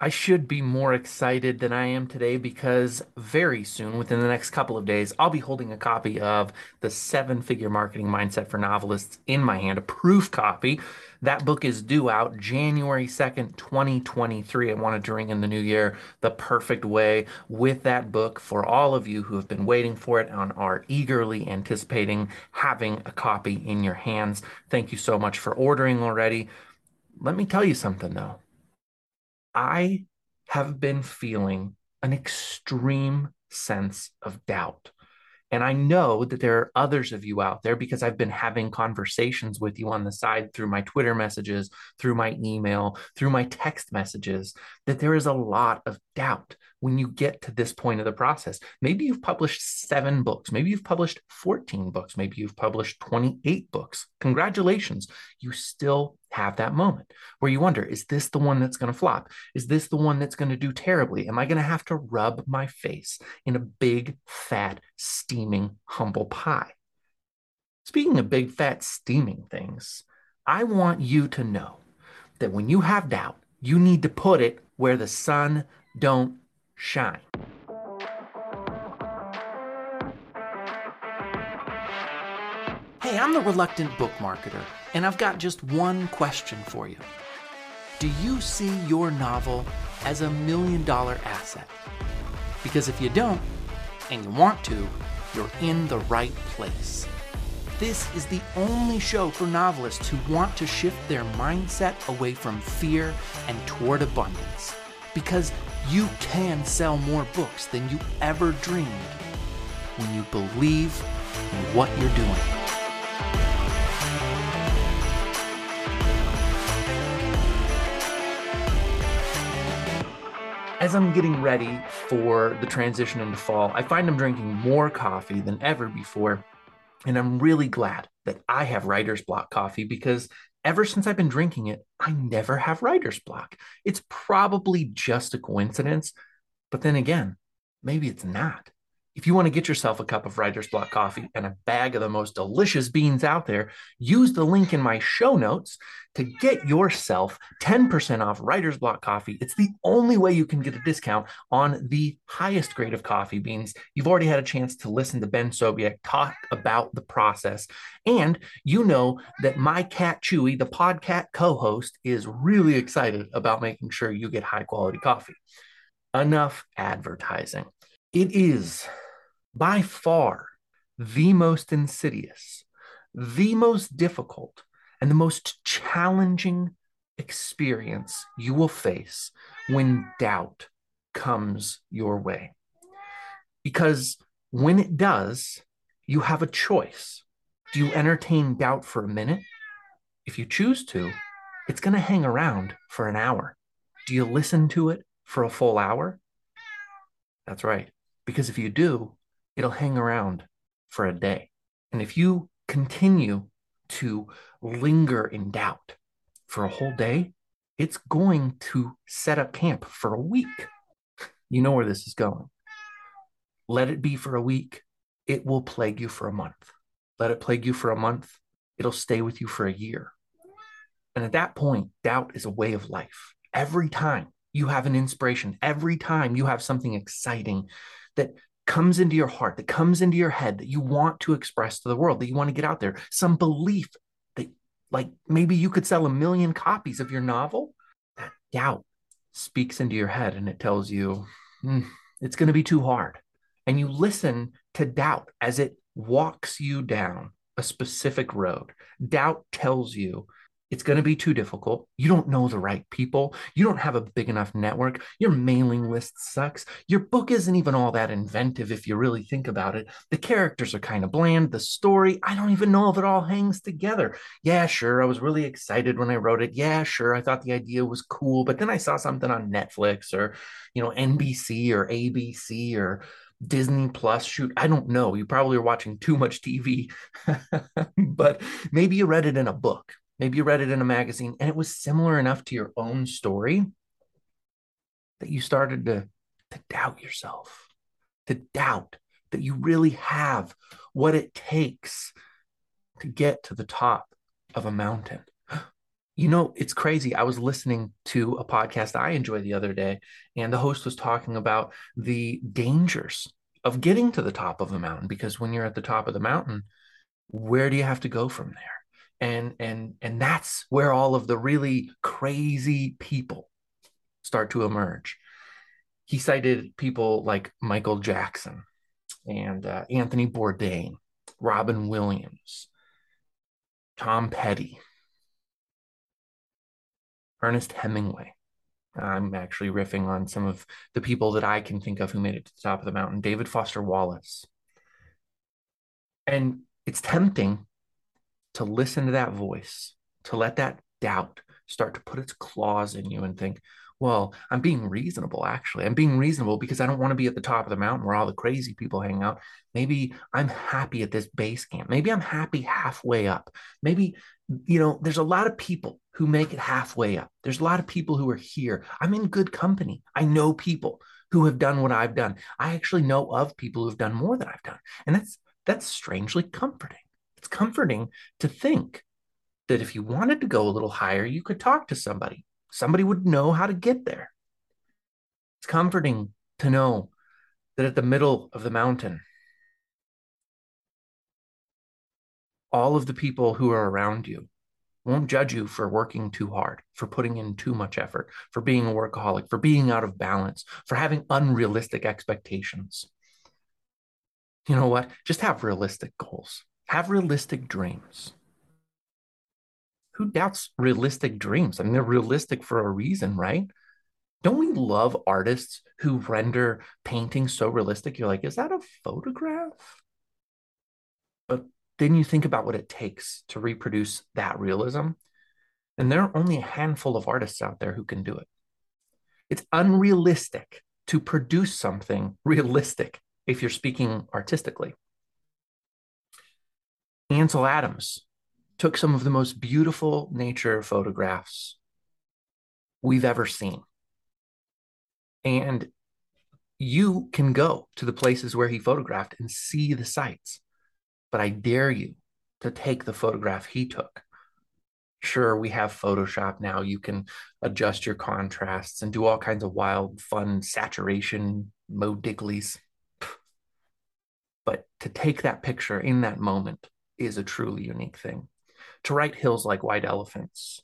I should be more excited than I am today because very soon, within the next couple of days, I'll be holding a copy of The Seven Figure Marketing Mindset for Novelists in my hand, a proof copy. That book is due out January 2nd, 2023. I wanted to ring in the new year the perfect way with that book for all of you who have been waiting for it and are eagerly anticipating having a copy in your hands. Thank you so much for ordering already. Let me tell you something though. I have been feeling an extreme sense of doubt. And I know that there are others of you out there because I've been having conversations with you on the side through my Twitter messages, through my email, through my text messages, that there is a lot of doubt when you get to this point of the process. Maybe you've published seven books, maybe you've published 14 books, maybe you've published 28 books. Congratulations. You still have that moment where you wonder is this the one that's going to flop? Is this the one that's going to do terribly? Am I going to have to rub my face in a big, fat, steaming humble pie? Speaking of big, fat, steaming things, I want you to know that when you have doubt, you need to put it where the sun don't shine. Hey, I'm the reluctant book marketer, and I've got just one question for you. Do you see your novel as a million dollar asset? Because if you don't, and you want to, you're in the right place. This is the only show for novelists who want to shift their mindset away from fear and toward abundance. Because you can sell more books than you ever dreamed when you believe in what you're doing. As I'm getting ready for the transition into fall, I find I'm drinking more coffee than ever before. And I'm really glad that I have writer's block coffee because ever since I've been drinking it, I never have writer's block. It's probably just a coincidence. But then again, maybe it's not. If you want to get yourself a cup of Writer's Block coffee and a bag of the most delicious beans out there, use the link in my show notes to get yourself 10% off Writer's Block coffee. It's the only way you can get a discount on the highest grade of coffee beans. You've already had a chance to listen to Ben Sobiek talk about the process. And you know that my cat Chewy, the podcat co host, is really excited about making sure you get high quality coffee. Enough advertising. It is by far the most insidious, the most difficult, and the most challenging experience you will face when doubt comes your way. Because when it does, you have a choice. Do you entertain doubt for a minute? If you choose to, it's going to hang around for an hour. Do you listen to it for a full hour? That's right. Because if you do, it'll hang around for a day. And if you continue to linger in doubt for a whole day, it's going to set up camp for a week. You know where this is going. Let it be for a week. It will plague you for a month. Let it plague you for a month. It'll stay with you for a year. And at that point, doubt is a way of life. Every time you have an inspiration, every time you have something exciting that comes into your heart, that comes into your head that you want to express to the world, that you want to get out there, some belief that, like, maybe you could sell a million copies of your novel, that doubt speaks into your head and it tells you mm, it's going to be too hard. And you listen to doubt as it walks you down a specific road. Doubt tells you it's going to be too difficult. You don't know the right people. You don't have a big enough network. Your mailing list sucks. Your book isn't even all that inventive if you really think about it. The characters are kind of bland. The story, I don't even know if it all hangs together. Yeah, sure. I was really excited when I wrote it. Yeah, sure. I thought the idea was cool. But then I saw something on Netflix or, you know, NBC or ABC or Disney Plus. Shoot, I don't know. You probably are watching too much TV, but maybe you read it in a book Maybe you read it in a magazine and it was similar enough to your own story that you started to, to doubt yourself, to doubt that you really have what it takes to get to the top of a mountain. you know, it's crazy. I was listening to a podcast I enjoyed the other day, and the host was talking about the dangers of getting to the top of a mountain because when you're at the top of the mountain, where do you have to go from there? And and and that's where all of the really crazy people start to emerge. He cited people like Michael Jackson and uh, Anthony Bourdain, Robin Williams, Tom Petty, Ernest Hemingway. I'm actually riffing on some of the people that I can think of who made it to the top of the mountain. David Foster Wallace. And it's tempting to listen to that voice, to let that doubt start to put its claws in you and think, well, I'm being reasonable, actually. I'm being reasonable because I don't want to be at the top of the mountain where all the crazy people hang out. Maybe I'm happy at this base camp. Maybe I'm happy halfway up. Maybe, you know, there's a lot of people who make it halfway up. There's a lot of people who are here. I'm in good company. I know people who have done what I've done. I actually know of people who've done more than I've done. And that's that's strangely comforting. It's comforting to think that if you wanted to go a little higher, you could talk to somebody somebody would know how to get there. It's comforting to know that at the middle of the mountain, all of the people who are around you won't judge you for working too hard, for putting in too much effort, for being a workaholic, for being out of balance, for having unrealistic expectations. You know what? Just have realistic goals, have realistic dreams who doubts realistic dreams? I mean, they're realistic for a reason, right? Don't we love artists who render paintings so realistic? You're like, is that a photograph? But then you think about what it takes to reproduce that realism. And there are only a handful of artists out there who can do it. It's unrealistic to produce something realistic if you're speaking artistically. Ansel Adams took some of the most beautiful nature photographs we've ever seen. And you can go to the places where he photographed and see the sights. But I dare you to take the photograph he took. Sure, we have Photoshop now. You can adjust your contrasts and do all kinds of wild, fun saturation mode digglies. But to take that picture in that moment is a truly unique thing to write hills like white elephants.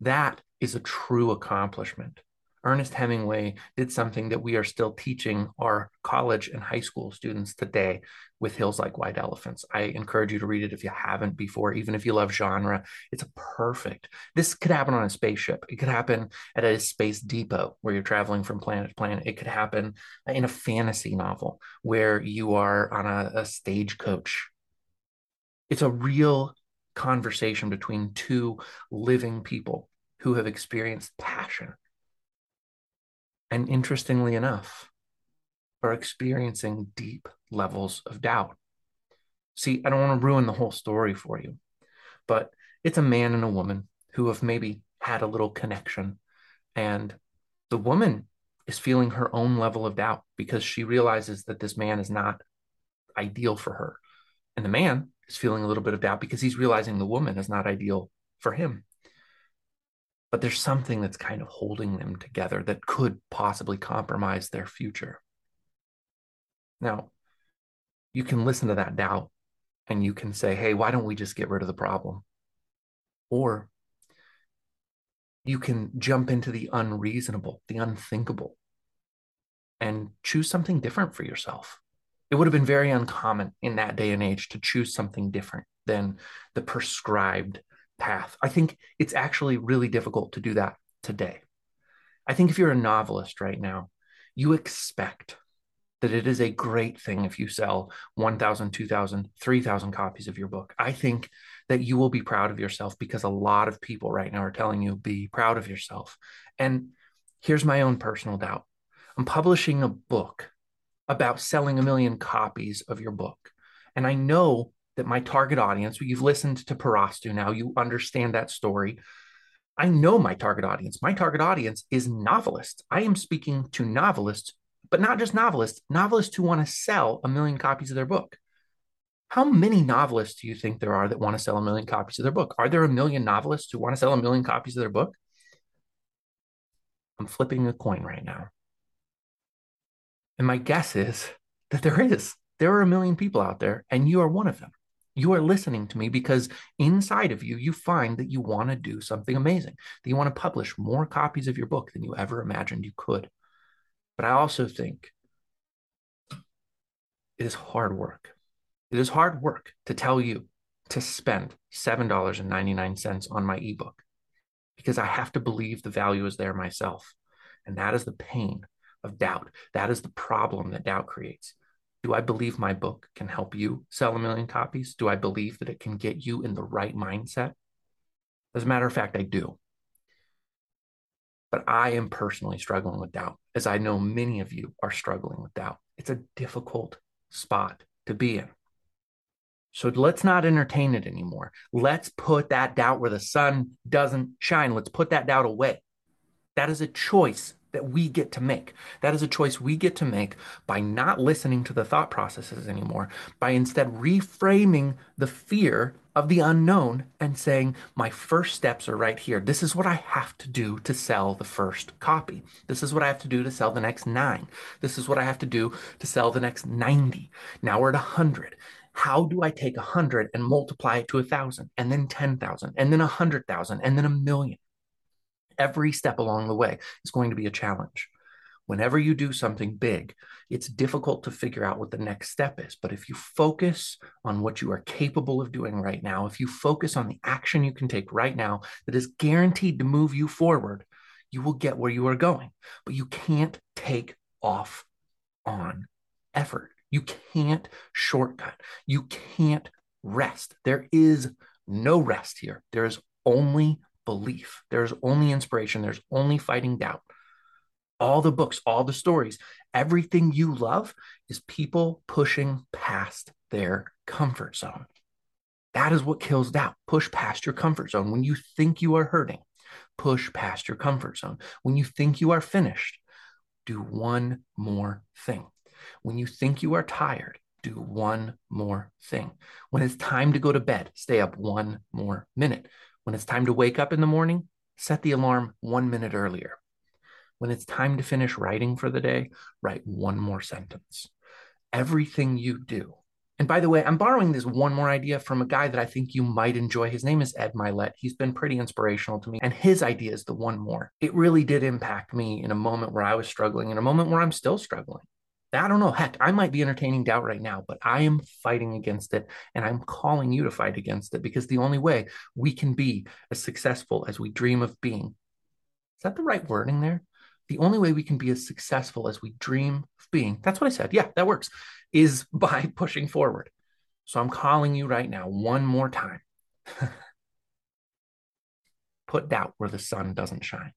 That is a true accomplishment. Ernest Hemingway did something that we are still teaching our college and high school students today with Hills Like White Elephants. I encourage you to read it if you haven't before, even if you love genre. It's a perfect. This could happen on a spaceship. It could happen at a space depot where you're traveling from planet to planet. It could happen in a fantasy novel where you are on a, a stagecoach. It's a real conversation between two living people who have experienced passion. And interestingly enough, are experiencing deep levels of doubt. See, I don't want to ruin the whole story for you, but it's a man and a woman who have maybe had a little connection. And the woman is feeling her own level of doubt because she realizes that this man is not ideal for her. And the man is feeling a little bit of doubt because he's realizing the woman is not ideal for him. But there's something that's kind of holding them together that could possibly compromise their future. Now, you can listen to that doubt and you can say, hey, why don't we just get rid of the problem? Or you can jump into the unreasonable, the unthinkable, and choose something different for yourself it would have been very uncommon in that day and age to choose something different than the prescribed path. I think it's actually really difficult to do that today. I think if you're a novelist right now, you expect that it is a great thing if you sell 1,000, 2,000, 3,000 copies of your book. I think that you will be proud of yourself because a lot of people right now are telling you be proud of yourself. And here's my own personal doubt I'm publishing a book about selling a million copies of your book. And I know that my target audience, you've listened to Parastu now, you understand that story. I know my target audience. My target audience is novelists. I am speaking to novelists, but not just novelists, novelists who want to sell a million copies of their book. How many novelists do you think there are that want to sell a million copies of their book? Are there a million novelists who want to sell a million copies of their book? I'm flipping a coin right now. And my guess is that there is. There are a million people out there, and you are one of them. You are listening to me because inside of you, you find that you want to do something amazing, that you want to publish more copies of your book than you ever imagined you could. But I also think it is hard work. It is hard work to tell you to spend $7.99 on my ebook because I have to believe the value is there myself. And that is the pain of doubt. That is the problem that doubt creates. Do I believe my book can help you sell a million copies? Do I believe that it can get you in the right mindset? As a matter of fact, I do. But I am personally struggling with doubt, as I know many of you are struggling with doubt. It's a difficult spot to be in. So let's not entertain it anymore. Let's put that doubt where the sun doesn't shine. Let's put that doubt away. That is a choice that we get to make. That is a choice we get to make by not listening to the thought processes anymore, by instead reframing the fear of the unknown and saying, My first steps are right here. This is what I have to do to sell the first copy. This is what I have to do to sell the next nine. This is what I have to do to sell the next 90. Now we're at 100 how do I take a hundred and multiply it to a thousand and then 10,000 and then a hundred thousand and then a million? Every step along the way is going to be a challenge. Whenever you do something big, it's difficult to figure out what the next step is. But if you focus on what you are capable of doing right now, if you focus on the action you can take right now that is guaranteed to move you forward, you will get where you are going. But you can't take off on effort. You can't shortcut. You can't rest. There is no rest here. There is only belief. There's only inspiration. There's only fighting doubt. All the books, all the stories, everything you love is people pushing past their comfort zone. That is what kills doubt. Push past your comfort zone. When you think you are hurting, push past your comfort zone. When you think you are finished, do one more thing. When you think you are tired, do one more thing. When it's time to go to bed, stay up one more minute. When it's time to wake up in the morning, set the alarm one minute earlier. When it's time to finish writing for the day, write one more sentence. Everything you do. And by the way, I'm borrowing this one more idea from a guy that I think you might enjoy. His name is Ed Mylett. He's been pretty inspirational to me. And his idea is the one more. It really did impact me in a moment where I was struggling, in a moment where I'm still struggling. I don't know. Heck, I might be entertaining doubt right now, but I am fighting against it. And I'm calling you to fight against it because the only way we can be as successful as we dream of being is that the right wording there? The only way we can be as successful as we dream of being, that's what I said. Yeah, that works, is by pushing forward. So I'm calling you right now, one more time. Put doubt where the sun doesn't shine.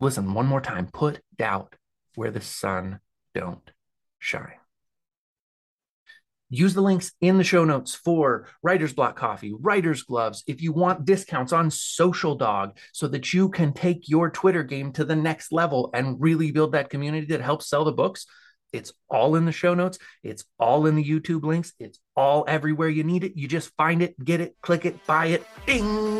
Listen, one more time. Put doubt where the sun don't shine. Use the links in the show notes for Writer's Block Coffee, Writer's Gloves, if you want discounts on Social Dog so that you can take your Twitter game to the next level and really build that community that helps sell the books. It's all in the show notes. It's all in the YouTube links. It's all everywhere you need it. You just find it, get it, click it, buy it. Ding!